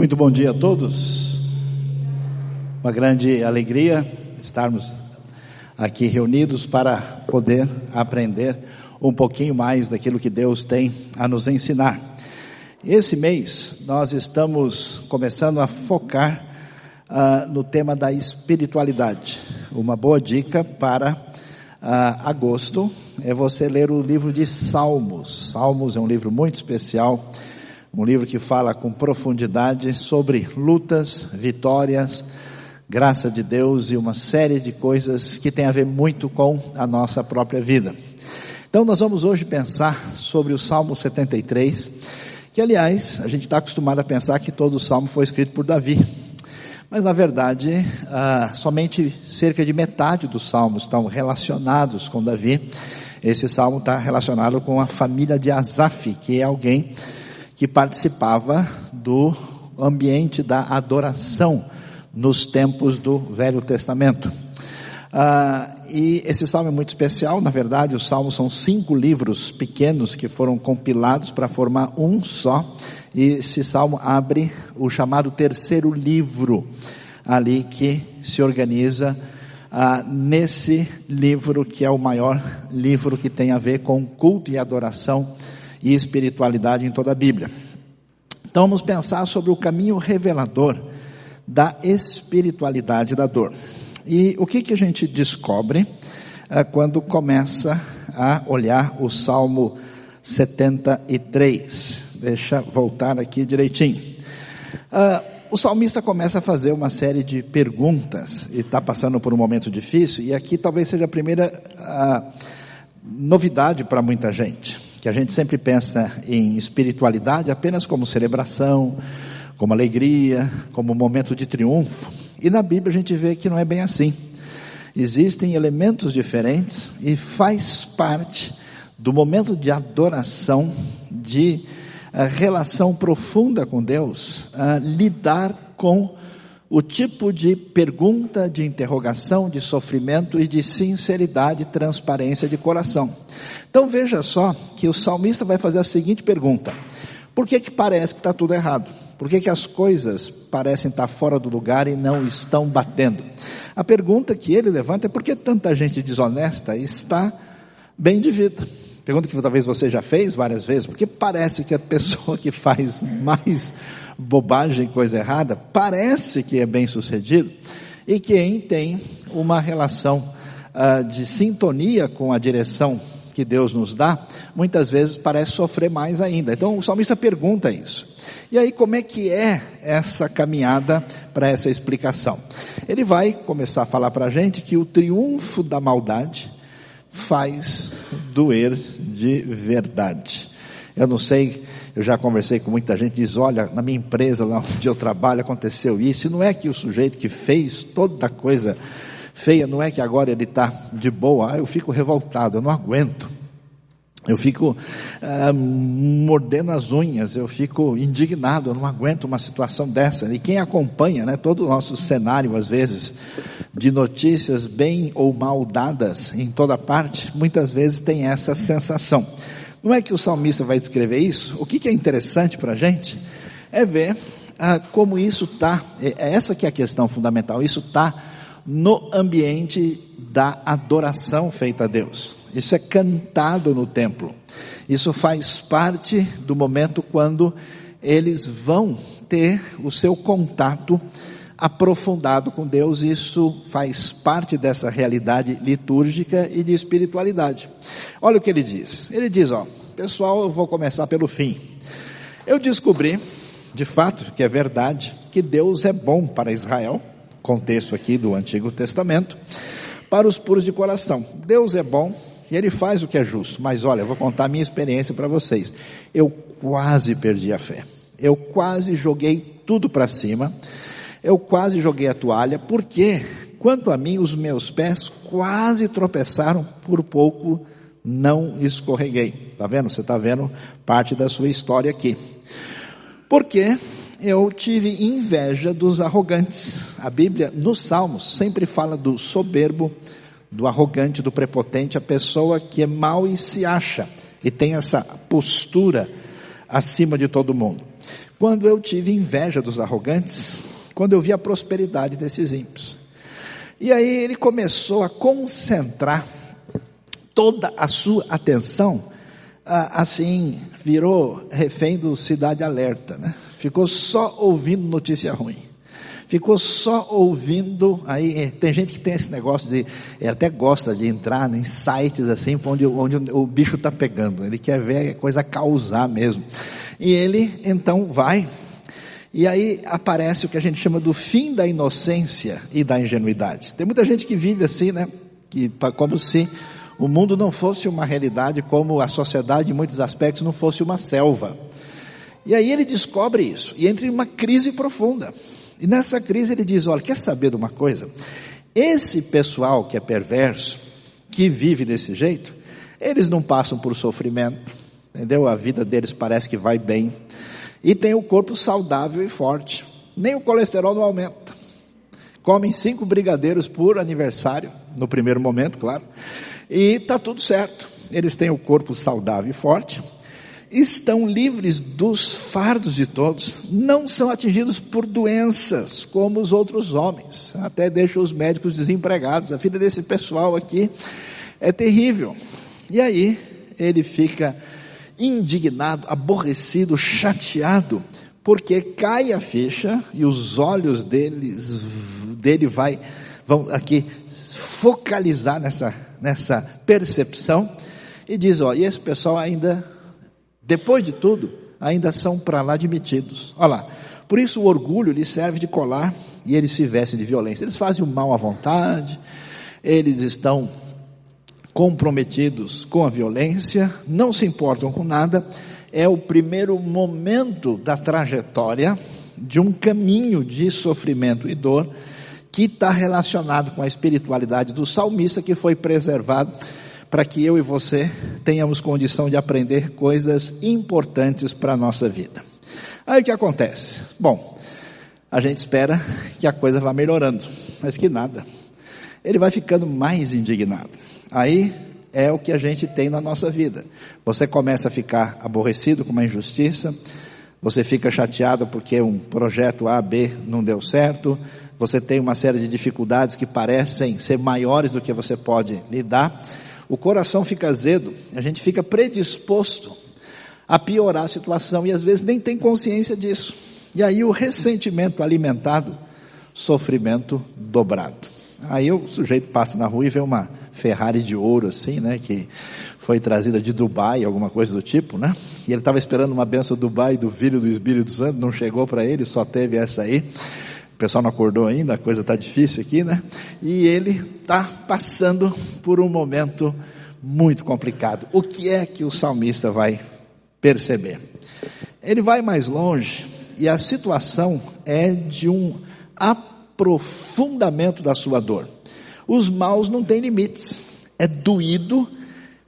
Muito bom dia a todos. Uma grande alegria estarmos aqui reunidos para poder aprender um pouquinho mais daquilo que Deus tem a nos ensinar. Esse mês nós estamos começando a focar uh, no tema da espiritualidade. Uma boa dica para uh, agosto é você ler o livro de Salmos. Salmos é um livro muito especial um livro que fala com profundidade sobre lutas, vitórias, graça de Deus e uma série de coisas que tem a ver muito com a nossa própria vida. Então nós vamos hoje pensar sobre o Salmo 73, que aliás, a gente está acostumado a pensar que todo o Salmo foi escrito por Davi. Mas na verdade, ah, somente cerca de metade dos salmos estão relacionados com Davi. Esse salmo está relacionado com a família de Asaf, que é alguém que participava do ambiente da adoração nos tempos do Velho Testamento. Ah, e esse salmo é muito especial, na verdade, os salmos são cinco livros pequenos que foram compilados para formar um só, e esse salmo abre o chamado terceiro livro, ali que se organiza ah, nesse livro que é o maior livro que tem a ver com culto e adoração e espiritualidade em toda a Bíblia. Então vamos pensar sobre o caminho revelador da espiritualidade da dor. E o que que a gente descobre é, quando começa a olhar o Salmo 73? Deixa voltar aqui direitinho. Uh, o salmista começa a fazer uma série de perguntas e está passando por um momento difícil, e aqui talvez seja a primeira uh, novidade para muita gente que a gente sempre pensa em espiritualidade apenas como celebração, como alegria, como momento de triunfo. E na Bíblia a gente vê que não é bem assim. Existem elementos diferentes e faz parte do momento de adoração, de uh, relação profunda com Deus, uh, lidar com o tipo de pergunta, de interrogação, de sofrimento e de sinceridade, transparência de coração. Então veja só que o salmista vai fazer a seguinte pergunta: Por que que parece que está tudo errado? Por que que as coisas parecem estar fora do lugar e não estão batendo? A pergunta que ele levanta é por que tanta gente desonesta está bem de vida? Pergunta que talvez você já fez várias vezes, porque parece que a pessoa que faz mais bobagem, coisa errada, parece que é bem sucedido, e quem tem uma relação uh, de sintonia com a direção que Deus nos dá, muitas vezes parece sofrer mais ainda. Então o salmista pergunta isso. E aí, como é que é essa caminhada para essa explicação? Ele vai começar a falar para a gente que o triunfo da maldade faz doer de verdade. Eu não sei, eu já conversei com muita gente, diz, olha, na minha empresa, lá onde eu trabalho, aconteceu isso, e não é que o sujeito que fez toda coisa feia, não é que agora ele está de boa, ah, eu fico revoltado, eu não aguento. Eu fico ah, mordendo as unhas, eu fico indignado, eu não aguento uma situação dessa. E quem acompanha, né, todo o nosso cenário, às vezes, de notícias bem ou mal dadas em toda parte, muitas vezes tem essa sensação. Não é que o salmista vai descrever isso? O que, que é interessante para a gente é ver ah, como isso está, é, é essa que é a questão fundamental, isso está no ambiente da adoração feita a Deus. Isso é cantado no templo. Isso faz parte do momento quando eles vão ter o seu contato aprofundado com Deus. Isso faz parte dessa realidade litúrgica e de espiritualidade. Olha o que ele diz. Ele diz, ó, pessoal, eu vou começar pelo fim. Eu descobri, de fato, que é verdade, que Deus é bom para Israel, contexto aqui do Antigo Testamento, para os puros de coração. Deus é bom e ele faz o que é justo. Mas olha, eu vou contar a minha experiência para vocês. Eu quase perdi a fé. Eu quase joguei tudo para cima. Eu quase joguei a toalha, porque, quanto a mim, os meus pés quase tropeçaram, por pouco não escorreguei. Tá vendo? Você está vendo parte da sua história aqui. Porque eu tive inveja dos arrogantes. A Bíblia, nos Salmos, sempre fala do soberbo, do arrogante, do prepotente, a pessoa que é mal e se acha e tem essa postura acima de todo mundo. quando eu tive inveja dos arrogantes, quando eu vi a prosperidade desses ímpios. E aí ele começou a concentrar toda a sua atenção, assim, virou refém do Cidade Alerta, né? Ficou só ouvindo notícia ruim. Ficou só ouvindo, aí tem gente que tem esse negócio de, até gosta de entrar em sites assim, onde, onde o bicho está pegando, ele quer ver a coisa causar mesmo. E ele então vai, e aí aparece o que a gente chama do fim da inocência e da ingenuidade. Tem muita gente que vive assim, né? Que, como se o mundo não fosse uma realidade, como a sociedade, em muitos aspectos, não fosse uma selva. E aí ele descobre isso e entra em uma crise profunda. E nessa crise ele diz: Olha, quer saber de uma coisa? Esse pessoal que é perverso, que vive desse jeito, eles não passam por sofrimento, entendeu? A vida deles parece que vai bem. E tem o corpo saudável e forte. Nem o colesterol não aumenta. Comem cinco brigadeiros por aniversário, no primeiro momento, claro. E está tudo certo. Eles têm o corpo saudável e forte, estão livres dos fardos de todos, não são atingidos por doenças como os outros homens, até deixam os médicos desempregados. A vida desse pessoal aqui é terrível. E aí ele fica indignado, aborrecido, chateado, porque cai a ficha e os olhos deles, dele vai, vão aqui focalizar nessa, nessa percepção e diz, ó, e esse pessoal ainda depois de tudo, ainda são para lá admitidos. Olha lá. Por isso o orgulho lhes serve de colar e eles se vestem de violência. Eles fazem o mal à vontade, eles estão comprometidos com a violência, não se importam com nada. É o primeiro momento da trajetória de um caminho de sofrimento e dor que está relacionado com a espiritualidade do salmista que foi preservado para que eu e você tenhamos condição de aprender coisas importantes para a nossa vida. Aí o que acontece? Bom, a gente espera que a coisa vá melhorando, mas que nada. Ele vai ficando mais indignado. Aí é o que a gente tem na nossa vida. Você começa a ficar aborrecido com uma injustiça, você fica chateado porque um projeto A, B não deu certo, você tem uma série de dificuldades que parecem ser maiores do que você pode lidar o coração fica azedo, a gente fica predisposto a piorar a situação e às vezes nem tem consciência disso. E aí o ressentimento alimentado, sofrimento dobrado. Aí o sujeito passa na rua e vê uma Ferrari de ouro assim, né, que foi trazida de Dubai, alguma coisa do tipo, né? E ele estava esperando uma benção do Dubai do filho do Espírito Santo, não chegou para ele, só teve essa aí pessoal não acordou ainda, a coisa está difícil aqui, né? E ele está passando por um momento muito complicado. O que é que o salmista vai perceber? Ele vai mais longe e a situação é de um aprofundamento da sua dor. Os maus não têm limites. É doído,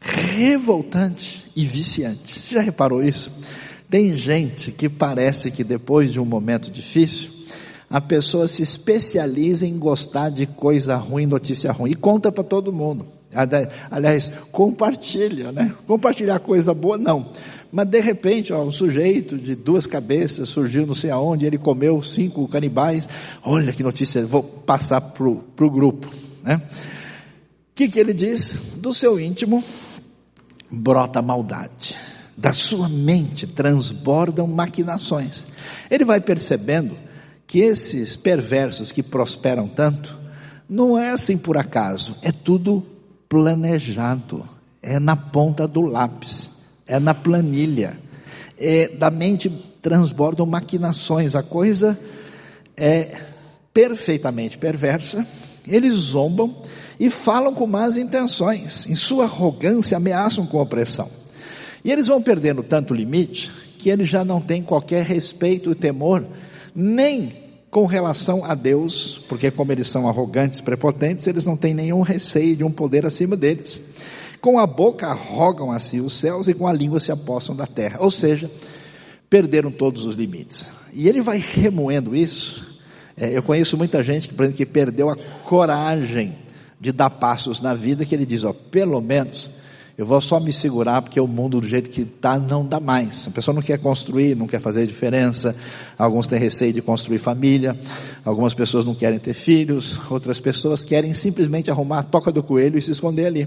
revoltante e viciante. Você já reparou isso? Tem gente que parece que depois de um momento difícil, a pessoa se especializa em gostar de coisa ruim, notícia ruim, e conta para todo mundo. Aliás, compartilha, né? Compartilhar coisa boa, não. Mas de repente, ó, um sujeito de duas cabeças surgiu não sei aonde, ele comeu cinco canibais. Olha que notícia, vou passar para o grupo. Né? O que, que ele diz? Do seu íntimo brota maldade. Da sua mente transbordam maquinações. Ele vai percebendo que esses perversos que prosperam tanto, não é assim por acaso, é tudo planejado, é na ponta do lápis, é na planilha, é, da mente transbordam maquinações, a coisa é perfeitamente perversa, eles zombam e falam com más intenções, em sua arrogância ameaçam com opressão. E eles vão perdendo tanto limite que eles já não têm qualquer respeito e temor, nem com relação a Deus, porque como eles são arrogantes, prepotentes, eles não têm nenhum receio de um poder acima deles. Com a boca arrogam a si os céus e com a língua se apossam da terra. Ou seja, perderam todos os limites. E ele vai remoendo isso. É, eu conheço muita gente que, por exemplo, que perdeu a coragem de dar passos na vida, que ele diz, ó, pelo menos eu vou só me segurar porque o mundo do jeito que está não dá mais. A pessoa não quer construir, não quer fazer diferença. Alguns têm receio de construir família. Algumas pessoas não querem ter filhos. Outras pessoas querem simplesmente arrumar a toca do coelho e se esconder ali.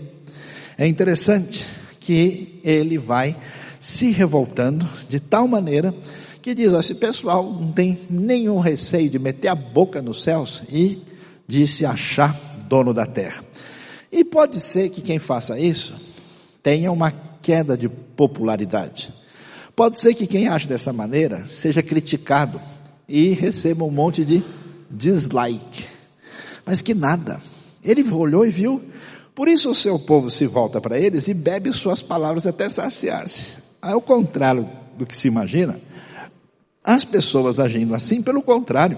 É interessante que ele vai se revoltando de tal maneira que diz, ó, esse pessoal não tem nenhum receio de meter a boca nos céus e de se achar dono da terra. E pode ser que quem faça isso tenha uma queda de popularidade. Pode ser que quem age dessa maneira seja criticado e receba um monte de dislike. Mas que nada. Ele olhou e viu. Por isso o seu povo se volta para eles e bebe suas palavras até saciar-se. Ao contrário do que se imagina, as pessoas agindo assim, pelo contrário,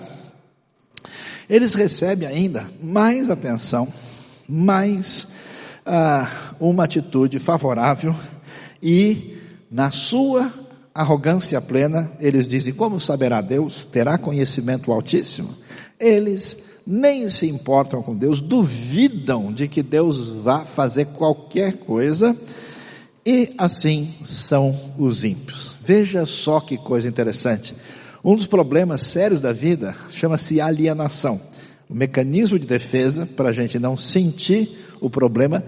eles recebem ainda mais atenção, mais ah, uma atitude favorável e na sua arrogância plena, eles dizem: Como saberá Deus? Terá conhecimento altíssimo? Eles nem se importam com Deus, duvidam de que Deus vá fazer qualquer coisa, e assim são os ímpios. Veja só que coisa interessante. Um dos problemas sérios da vida chama-se alienação. O mecanismo de defesa para a gente não sentir o problema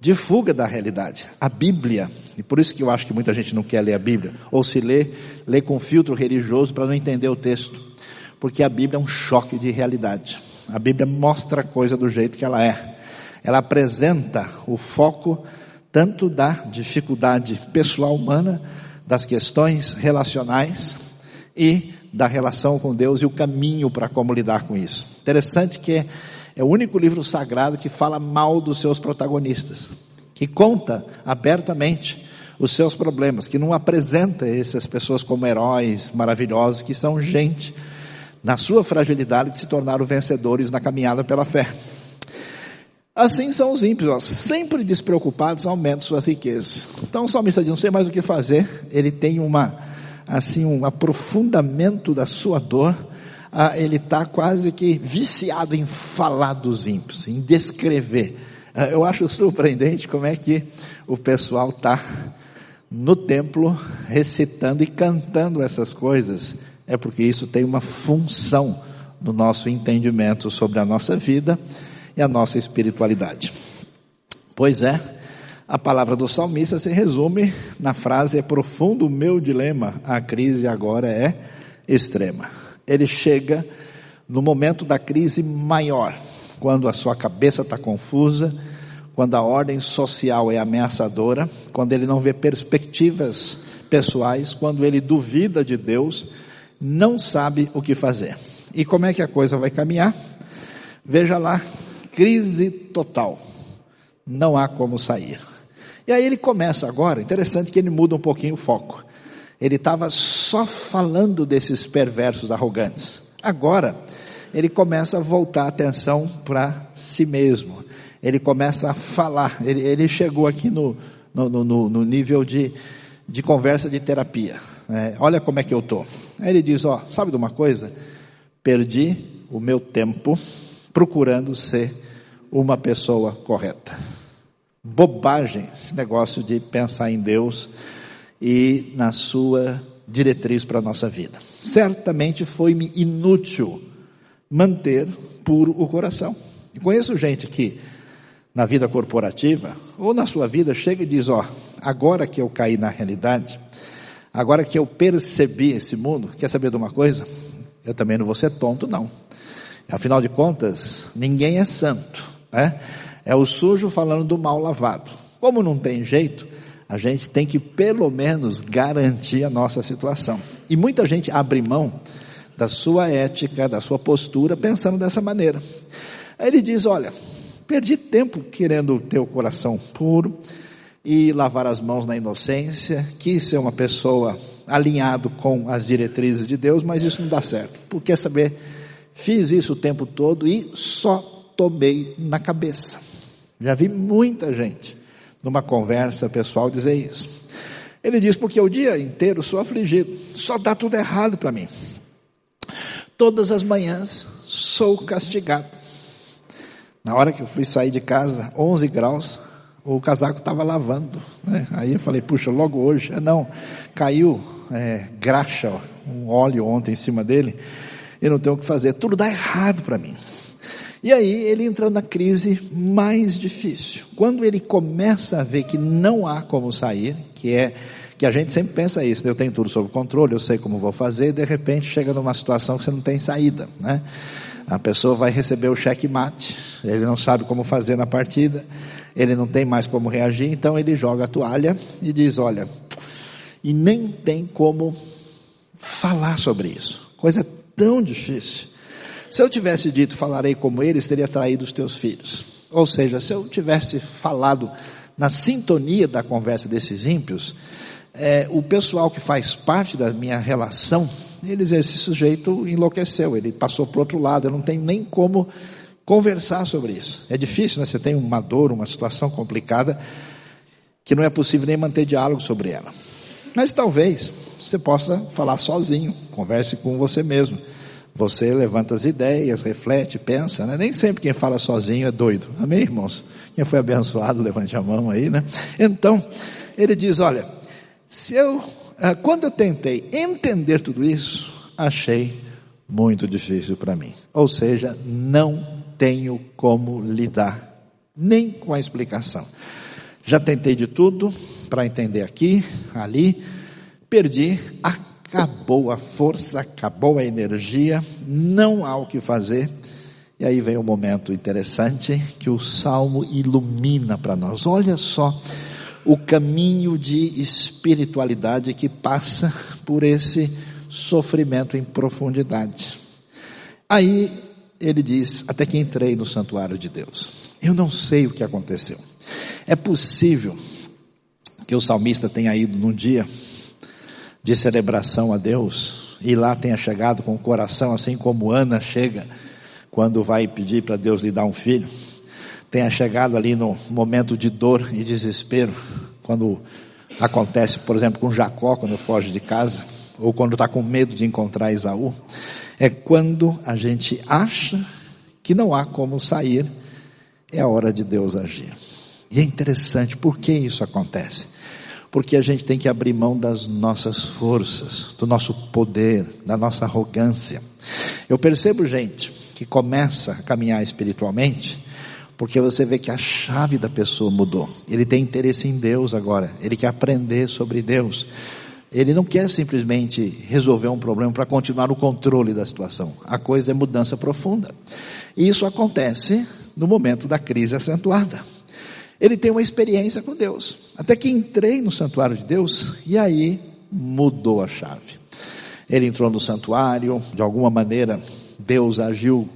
de fuga da realidade. A Bíblia, e por isso que eu acho que muita gente não quer ler a Bíblia, ou se lê, lê com filtro religioso para não entender o texto. Porque a Bíblia é um choque de realidade. A Bíblia mostra a coisa do jeito que ela é. Ela apresenta o foco tanto da dificuldade pessoal humana, das questões relacionais e da relação com Deus e o caminho para como lidar com isso. Interessante que é, é o único livro sagrado que fala mal dos seus protagonistas, que conta abertamente os seus problemas, que não apresenta essas pessoas como heróis maravilhosos, que são gente na sua fragilidade que se tornaram vencedores na caminhada pela fé. Assim são os ímpios, ó, sempre despreocupados, aumentam suas riquezas. Então o salmista diz, não sei mais o que fazer, ele tem uma, assim, um aprofundamento da sua dor, ah, ele está quase que viciado em falar dos ímpios, em descrever. Ah, eu acho surpreendente como é que o pessoal está no templo recitando e cantando essas coisas. É porque isso tem uma função no nosso entendimento sobre a nossa vida e a nossa espiritualidade. Pois é, a palavra do salmista se resume na frase: é profundo o meu dilema, a crise agora é extrema. Ele chega no momento da crise maior, quando a sua cabeça está confusa, quando a ordem social é ameaçadora, quando ele não vê perspectivas pessoais, quando ele duvida de Deus, não sabe o que fazer. E como é que a coisa vai caminhar? Veja lá crise total. Não há como sair. E aí ele começa agora, interessante que ele muda um pouquinho o foco. Ele estava só falando desses perversos arrogantes. Agora, ele começa a voltar a atenção para si mesmo. Ele começa a falar. Ele, ele chegou aqui no, no, no, no, nível de, de conversa de terapia. É, olha como é que eu estou. Aí ele diz: Ó, sabe de uma coisa? Perdi o meu tempo procurando ser uma pessoa correta. Bobagem esse negócio de pensar em Deus e na sua diretriz para a nossa vida. Certamente foi-me inútil manter puro o coração. E conheço gente que na vida corporativa ou na sua vida chega e diz: Ó, agora que eu caí na realidade, agora que eu percebi esse mundo, quer saber de uma coisa? Eu também não vou ser tonto, não. Afinal de contas, ninguém é santo. Né? É o sujo falando do mal lavado. Como não tem jeito, a gente tem que pelo menos garantir a nossa situação. E muita gente abre mão da sua ética, da sua postura, pensando dessa maneira. Aí ele diz: Olha, perdi tempo querendo ter o coração puro e lavar as mãos na inocência, quis ser uma pessoa alinhado com as diretrizes de Deus, mas isso não dá certo. Por quer saber? Fiz isso o tempo todo e só tomei na cabeça. Já vi muita gente numa conversa pessoal dizer isso. Ele diz, porque o dia inteiro sou afligido, só dá tudo errado para mim. Todas as manhãs sou castigado. Na hora que eu fui sair de casa, 11 graus, o casaco estava lavando. Né? Aí eu falei, puxa, logo hoje. Ah, não, caiu é, graxa, um óleo ontem em cima dele, e não tenho o que fazer. Tudo dá errado para mim. E aí ele entra na crise mais difícil. Quando ele começa a ver que não há como sair, que é que a gente sempre pensa isso, eu tenho tudo sob controle, eu sei como vou fazer, e de repente chega numa situação que você não tem saída, né? A pessoa vai receber o cheque mate, ele não sabe como fazer na partida, ele não tem mais como reagir, então ele joga a toalha e diz: Olha, e nem tem como falar sobre isso. Coisa tão difícil. Se eu tivesse dito falarei como eles, teria traído os teus filhos. Ou seja, se eu tivesse falado na sintonia da conversa desses ímpios, é, o pessoal que faz parte da minha relação, eles, esse sujeito enlouqueceu, ele passou para outro lado, eu não tenho nem como conversar sobre isso. É difícil, né? Você tem uma dor, uma situação complicada, que não é possível nem manter diálogo sobre ela. Mas talvez você possa falar sozinho, converse com você mesmo. Você levanta as ideias, reflete, pensa, né? Nem sempre quem fala sozinho é doido. Amém, irmãos? Quem foi abençoado, levante a mão aí, né? Então, ele diz, olha, se eu, ah, quando eu tentei entender tudo isso, achei muito difícil para mim. Ou seja, não tenho como lidar, nem com a explicação. Já tentei de tudo para entender aqui, ali, perdi, acabou a força, acabou a energia, não há o que fazer. E aí vem o um momento interessante que o salmo ilumina para nós. Olha só o caminho de espiritualidade que passa por esse sofrimento em profundidade. Aí ele diz: Até que entrei no santuário de Deus. Eu não sei o que aconteceu. É possível que o salmista tenha ido num dia de celebração a Deus e lá tenha chegado com o coração assim como Ana chega quando vai pedir para Deus lhe dar um filho. Tenha chegado ali no momento de dor e desespero, quando acontece, por exemplo, com Jacó, quando foge de casa, ou quando está com medo de encontrar Esaú é quando a gente acha que não há como sair, é a hora de Deus agir. E é interessante, por que isso acontece? Porque a gente tem que abrir mão das nossas forças, do nosso poder, da nossa arrogância. Eu percebo gente que começa a caminhar espiritualmente, porque você vê que a chave da pessoa mudou. Ele tem interesse em Deus agora, ele quer aprender sobre Deus. Ele não quer simplesmente resolver um problema para continuar o controle da situação. A coisa é mudança profunda. E isso acontece no momento da crise acentuada. Ele tem uma experiência com Deus. Até que entrei no santuário de Deus e aí mudou a chave. Ele entrou no santuário, de alguma maneira Deus agiu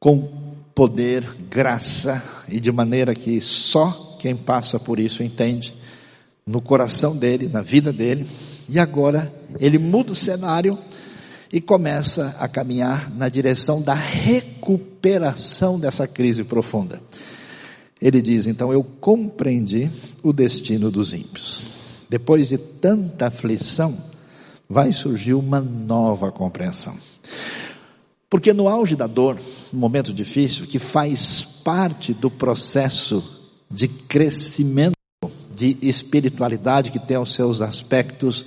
com poder, graça e de maneira que só quem passa por isso entende no coração dele, na vida dele, e agora ele muda o cenário e começa a caminhar na direção da recuperação dessa crise profunda. Ele diz: então eu compreendi o destino dos ímpios. Depois de tanta aflição, vai surgir uma nova compreensão. Porque no auge da dor, no momento difícil, que faz parte do processo de crescimento de espiritualidade que tem os seus aspectos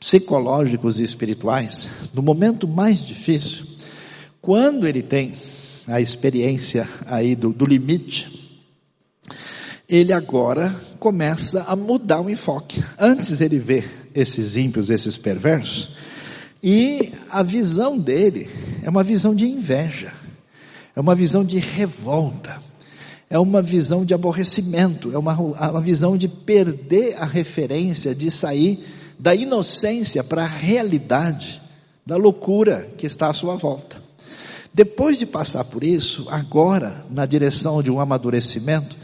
psicológicos e espirituais, no momento mais difícil, quando ele tem a experiência aí do, do limite, ele agora começa a mudar o enfoque. Antes ele vê esses ímpios, esses perversos, e a visão dele é uma visão de inveja, é uma visão de revolta, é uma visão de aborrecimento, é uma, uma visão de perder a referência, de sair da inocência para a realidade da loucura que está à sua volta. Depois de passar por isso, agora, na direção de um amadurecimento,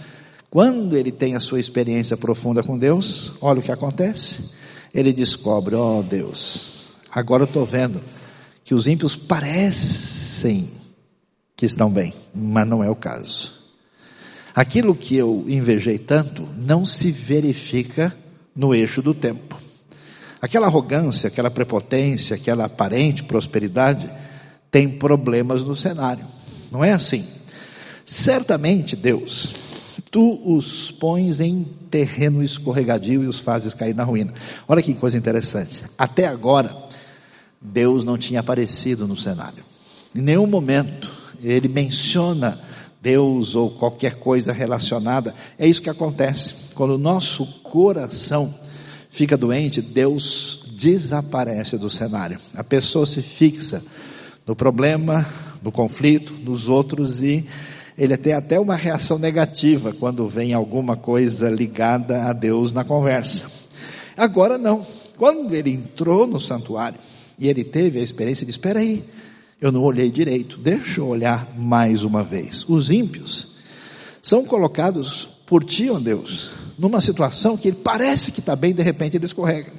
quando ele tem a sua experiência profunda com Deus, olha o que acontece. Ele descobre, ó oh Deus, agora eu estou vendo que os ímpios parecem que estão bem, mas não é o caso. Aquilo que eu invejei tanto não se verifica no eixo do tempo. Aquela arrogância, aquela prepotência, aquela aparente prosperidade tem problemas no cenário. Não é assim. Certamente Deus, Tu os pões em terreno escorregadio e os fazes cair na ruína. Olha que coisa interessante. Até agora, Deus não tinha aparecido no cenário. Em nenhum momento ele menciona Deus ou qualquer coisa relacionada. É isso que acontece. Quando o nosso coração fica doente, Deus desaparece do cenário. A pessoa se fixa no problema, no conflito, nos outros e ele tem até uma reação negativa quando vem alguma coisa ligada a Deus na conversa. Agora não. Quando ele entrou no santuário e ele teve a experiência de espera aí, eu não olhei direito, deixa eu olhar mais uma vez. Os ímpios são colocados por ti, ó Deus, numa situação que parece que está bem, de repente ele escorrega.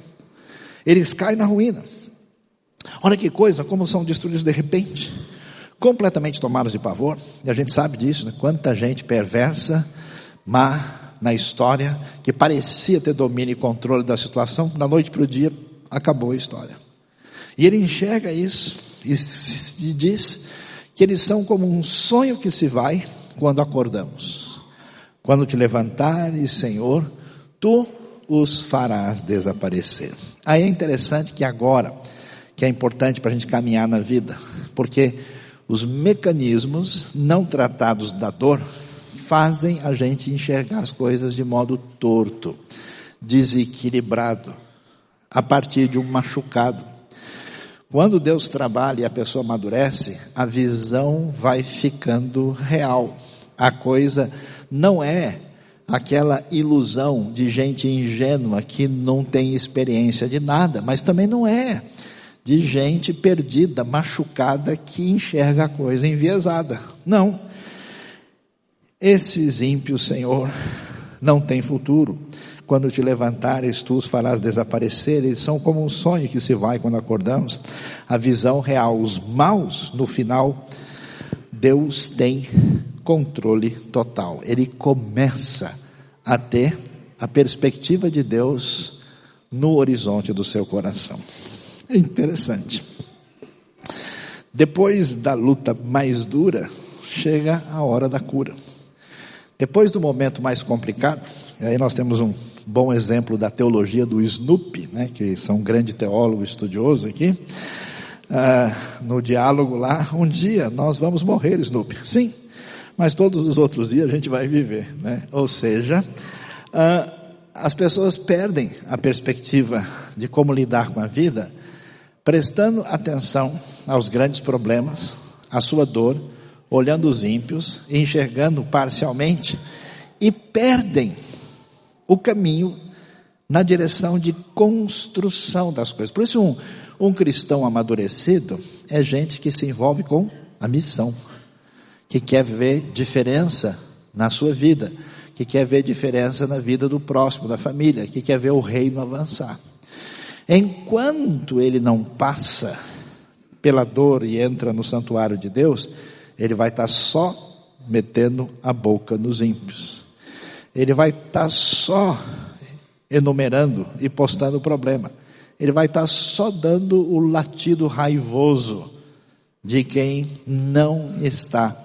Eles caem na ruína. Olha que coisa, como são destruídos de repente completamente tomados de pavor, e a gente sabe disso, né? quanta gente perversa, má na história, que parecia ter domínio e controle da situação, da noite para o dia, acabou a história. E ele enxerga isso e diz que eles são como um sonho que se vai quando acordamos. Quando te levantares, Senhor, tu os farás desaparecer. Aí é interessante que agora, que é importante para a gente caminhar na vida, porque os mecanismos não tratados da dor fazem a gente enxergar as coisas de modo torto, desequilibrado, a partir de um machucado. Quando Deus trabalha e a pessoa amadurece, a visão vai ficando real. A coisa não é aquela ilusão de gente ingênua que não tem experiência de nada, mas também não é de gente perdida, machucada, que enxerga a coisa enviesada. Não. Esses ímpios, Senhor, não têm futuro. Quando te levantares, tu os farás desaparecer. Eles são como um sonho que se vai quando acordamos. A visão real, os maus, no final, Deus tem controle total. Ele começa a ter a perspectiva de Deus no horizonte do seu coração. É interessante. Depois da luta mais dura, chega a hora da cura. Depois do momento mais complicado, e aí nós temos um bom exemplo da teologia do Snoopy, né, que são um grande teólogo estudioso aqui, ah, no diálogo lá, um dia nós vamos morrer, Snoopy. Sim, mas todos os outros dias a gente vai viver, né? Ou seja, ah, as pessoas perdem a perspectiva de como lidar com a vida prestando atenção aos grandes problemas, à sua dor, olhando os ímpios, enxergando parcialmente e perdem o caminho na direção de construção das coisas. Por isso, um, um cristão amadurecido é gente que se envolve com a missão, que quer ver diferença na sua vida, que quer ver diferença na vida do próximo, da família, que quer ver o reino avançar. Enquanto ele não passa pela dor e entra no santuário de Deus, ele vai estar só metendo a boca nos ímpios. Ele vai estar só enumerando e postando o problema. Ele vai estar só dando o latido raivoso de quem não está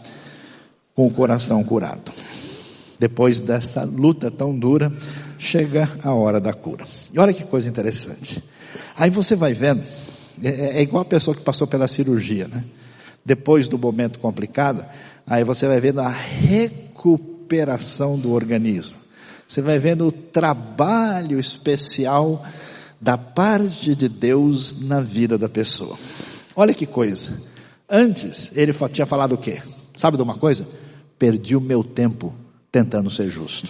com o coração curado. Depois dessa luta tão dura, chega a hora da cura. E olha que coisa interessante. Aí você vai vendo, é, é igual a pessoa que passou pela cirurgia, né? Depois do momento complicado, aí você vai vendo a recuperação do organismo. Você vai vendo o trabalho especial da parte de Deus na vida da pessoa. Olha que coisa. Antes, ele tinha falado o quê? Sabe de uma coisa? Perdi o meu tempo tentando ser justo.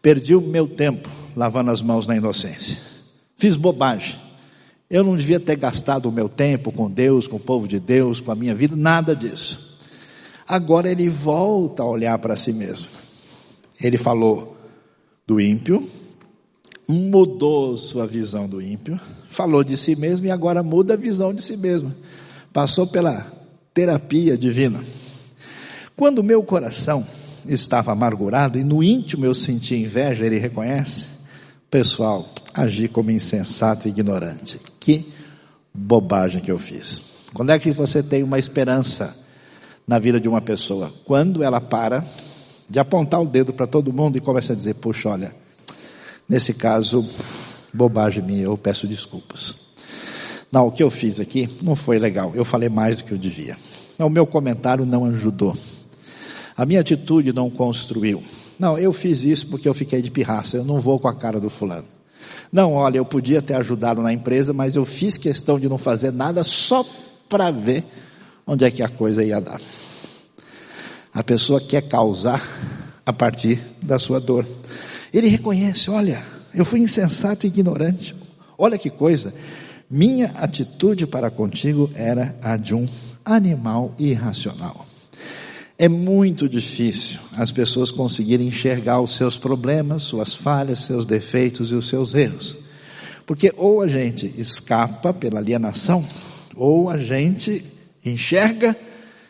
Perdi o meu tempo lavando as mãos na inocência. Fiz bobagem. Eu não devia ter gastado o meu tempo com Deus, com o povo de Deus, com a minha vida, nada disso. Agora ele volta a olhar para si mesmo. Ele falou do ímpio, mudou sua visão do ímpio, falou de si mesmo e agora muda a visão de si mesmo. Passou pela terapia divina. Quando o meu coração estava amargurado e no íntimo eu sentia inveja, ele reconhece. Pessoal, agi como insensato e ignorante. Que bobagem que eu fiz. Quando é que você tem uma esperança na vida de uma pessoa? Quando ela para de apontar o dedo para todo mundo e começa a dizer: puxa, olha, nesse caso, bobagem minha, eu peço desculpas. Não, o que eu fiz aqui não foi legal, eu falei mais do que eu devia. O meu comentário não ajudou. A minha atitude não construiu. Não, eu fiz isso porque eu fiquei de pirraça, eu não vou com a cara do fulano. Não, olha, eu podia ter ajudado na empresa, mas eu fiz questão de não fazer nada só para ver onde é que a coisa ia dar. A pessoa quer causar a partir da sua dor. Ele reconhece, olha, eu fui insensato e ignorante. Olha que coisa. Minha atitude para contigo era a de um animal irracional. É muito difícil as pessoas conseguirem enxergar os seus problemas, suas falhas, seus defeitos e os seus erros. Porque ou a gente escapa pela alienação, ou a gente enxerga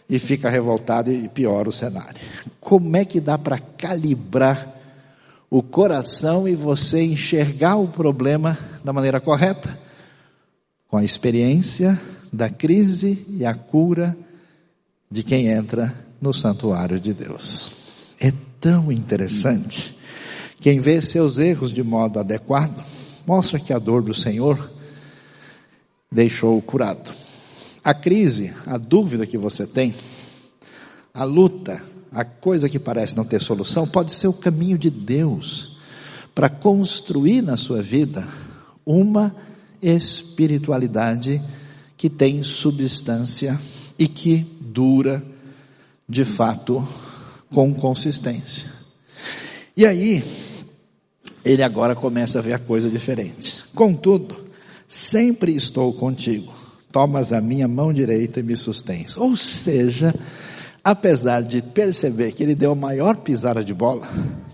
e fica revoltado e piora o cenário. Como é que dá para calibrar o coração e você enxergar o problema da maneira correta? Com a experiência da crise e a cura de quem entra no santuário de Deus. É tão interessante. Quem vê seus erros de modo adequado, mostra que a dor do Senhor deixou-o curado. A crise, a dúvida que você tem, a luta, a coisa que parece não ter solução, pode ser o caminho de Deus para construir na sua vida uma espiritualidade que tem substância e que dura de fato com consistência. E aí, ele agora começa a ver a coisa diferente. Contudo, sempre estou contigo. Tomas a minha mão direita e me sustens. Ou seja, apesar de perceber que ele deu a maior pisada de bola,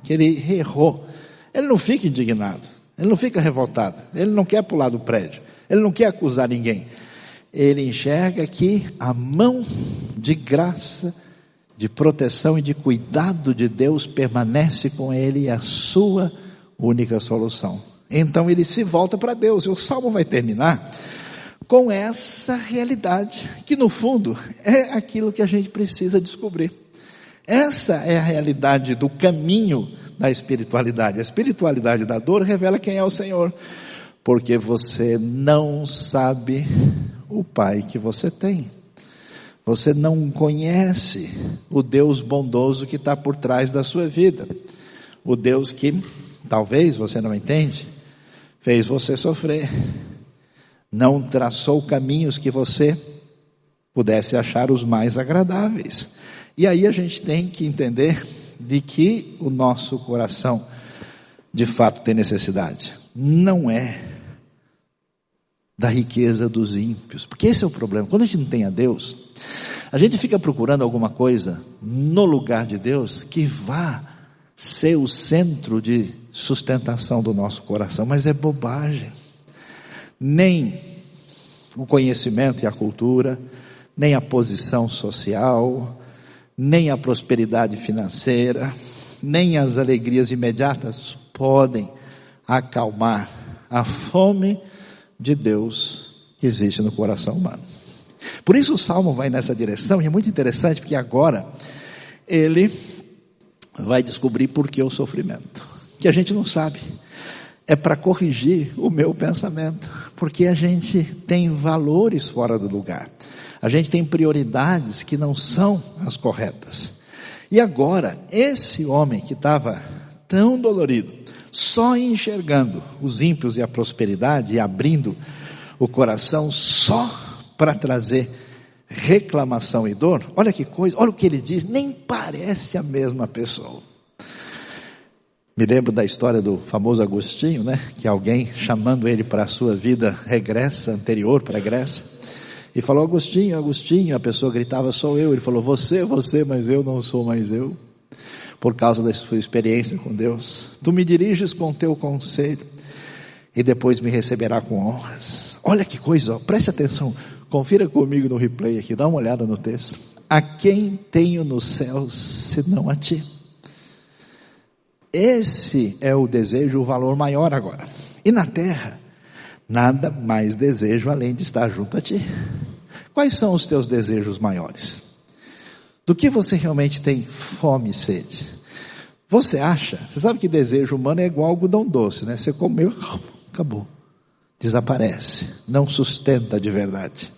que ele errou, ele não fica indignado, ele não fica revoltado, ele não quer pular do prédio, ele não quer acusar ninguém. Ele enxerga que a mão de graça de proteção e de cuidado de Deus permanece com ele é a sua única solução. Então ele se volta para Deus. E o salmo vai terminar com essa realidade, que no fundo é aquilo que a gente precisa descobrir. Essa é a realidade do caminho da espiritualidade. A espiritualidade da dor revela quem é o Senhor, porque você não sabe o Pai que você tem. Você não conhece o Deus bondoso que está por trás da sua vida. O Deus que, talvez você não entende, fez você sofrer. Não traçou caminhos que você pudesse achar os mais agradáveis. E aí a gente tem que entender de que o nosso coração de fato tem necessidade. Não é da riqueza dos ímpios. Porque esse é o problema. Quando a gente não tem a Deus, a gente fica procurando alguma coisa no lugar de Deus que vá ser o centro de sustentação do nosso coração, mas é bobagem. Nem o conhecimento e a cultura, nem a posição social, nem a prosperidade financeira, nem as alegrias imediatas podem acalmar a fome de Deus que existe no coração humano. Por isso o salmo vai nessa direção e é muito interessante porque agora ele vai descobrir por que o sofrimento, que a gente não sabe. É para corrigir o meu pensamento, porque a gente tem valores fora do lugar. A gente tem prioridades que não são as corretas. E agora, esse homem que estava tão dolorido, só enxergando os ímpios e a prosperidade e abrindo o coração só para trazer reclamação e dor, olha que coisa, olha o que ele diz, nem parece a mesma pessoa. Me lembro da história do famoso Agostinho, né? Que alguém chamando ele para a sua vida regressa, anterior, pregressa, e falou: Agostinho, Agostinho, a pessoa gritava: Sou eu. Ele falou: Você, você, mas eu não sou mais eu por causa da sua experiência com Deus. Tu me diriges com teu conselho e depois me receberá com honras. Olha que coisa, ó, preste atenção, confira comigo no replay aqui, dá uma olhada no texto. A quem tenho nos céus senão a ti? Esse é o desejo, o valor maior agora. E na terra, nada mais desejo além de estar junto a ti. Quais são os teus desejos maiores? Do que você realmente tem fome e sede? Você acha? Você sabe que desejo humano é igual algodão doce, né? Você comeu, acabou. Desaparece. Não sustenta de verdade.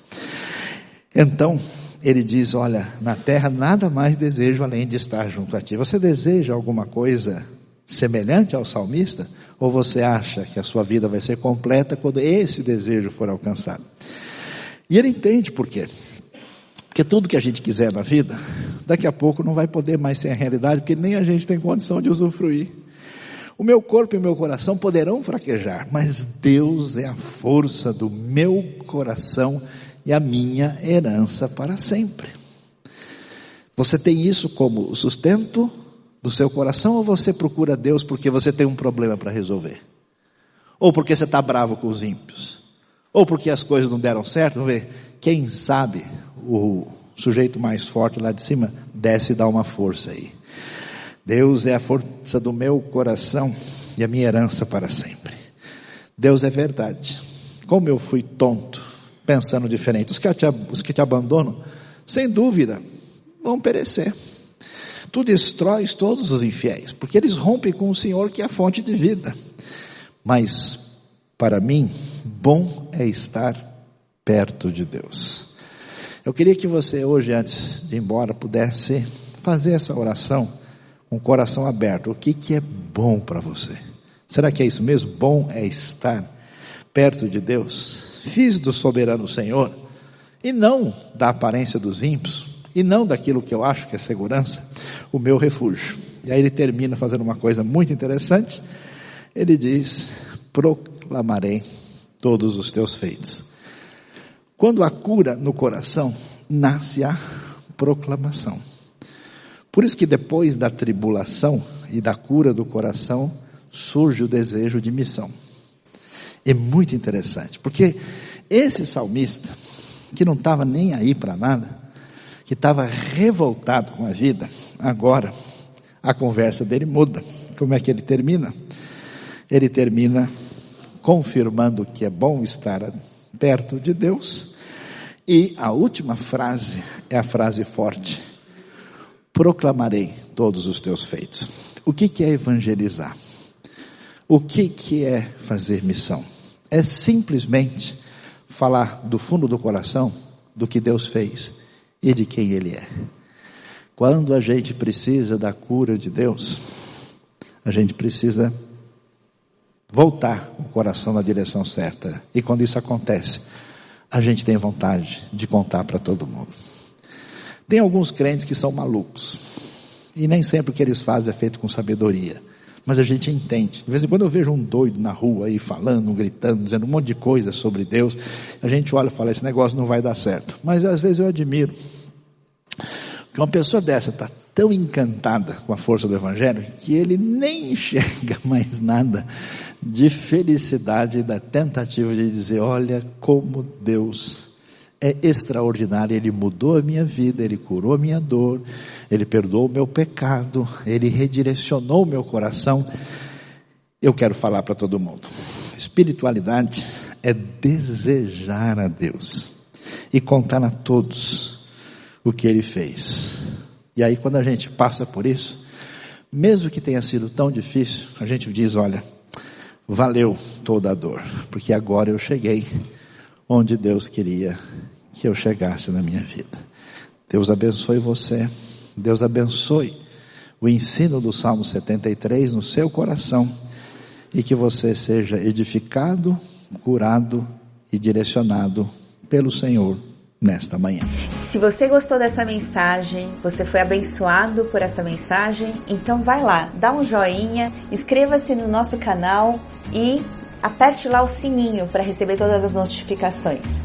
Então, ele diz: Olha, na terra nada mais desejo além de estar junto a ti. Você deseja alguma coisa semelhante ao salmista? Ou você acha que a sua vida vai ser completa quando esse desejo for alcançado? E ele entende por quê. Porque tudo que a gente quiser na vida, daqui a pouco não vai poder mais ser a realidade, porque nem a gente tem condição de usufruir. O meu corpo e o meu coração poderão fraquejar, mas Deus é a força do meu coração e a minha herança para sempre. Você tem isso como sustento do seu coração ou você procura Deus porque você tem um problema para resolver? Ou porque você está bravo com os ímpios? Ou porque as coisas não deram certo? Vamos ver. Quem sabe o sujeito mais forte lá de cima desce e dá uma força aí. Deus é a força do meu coração e a minha herança para sempre. Deus é verdade. Como eu fui tonto pensando diferente. Os que te, os que te abandonam, sem dúvida, vão perecer. Tu destróis todos os infiéis, porque eles rompem com o Senhor que é a fonte de vida. Mas, para mim, bom é estar perto de Deus. Eu queria que você hoje, antes de ir embora, pudesse fazer essa oração com o coração aberto. O que, que é bom para você? Será que é isso mesmo? Bom é estar perto de Deus? fiz do soberano Senhor, e não da aparência dos ímpios, e não daquilo que eu acho que é segurança, o meu refúgio. E aí ele termina fazendo uma coisa muito interessante. Ele diz: proclamarei todos os teus feitos. Quando há cura no coração, nasce a proclamação. Por isso que depois da tribulação e da cura do coração, surge o desejo de missão. É muito interessante, porque esse salmista, que não estava nem aí para nada, que estava revoltado com a vida, agora a conversa dele muda. Como é que ele termina? Ele termina confirmando que é bom estar perto de Deus. E a última frase é a frase forte: proclamarei todos os teus feitos. O que, que é evangelizar? O que, que é fazer missão? É simplesmente falar do fundo do coração do que Deus fez e de quem Ele é. Quando a gente precisa da cura de Deus, a gente precisa voltar o coração na direção certa. E quando isso acontece, a gente tem vontade de contar para todo mundo. Tem alguns crentes que são malucos. E nem sempre o que eles fazem é feito com sabedoria. Mas a gente entende. De vez em quando eu vejo um doido na rua aí falando, gritando, dizendo um monte de coisa sobre Deus. A gente olha e fala, esse negócio não vai dar certo. Mas às vezes eu admiro. Que uma pessoa dessa está tão encantada com a força do Evangelho que ele nem enxerga mais nada de felicidade da tentativa de dizer: olha como Deus é extraordinário. Ele mudou a minha vida, ele curou a minha dor, ele perdoou o meu pecado, ele redirecionou o meu coração. Eu quero falar para todo mundo. Espiritualidade é desejar a Deus e contar a todos o que ele fez. E aí, quando a gente passa por isso, mesmo que tenha sido tão difícil, a gente diz: olha, valeu toda a dor, porque agora eu cheguei onde Deus queria que eu chegasse na minha vida. Deus abençoe você. Deus abençoe o ensino do Salmo 73 no seu coração e que você seja edificado, curado e direcionado pelo Senhor nesta manhã. Se você gostou dessa mensagem, você foi abençoado por essa mensagem, então vai lá, dá um joinha, inscreva-se no nosso canal e aperte lá o sininho para receber todas as notificações.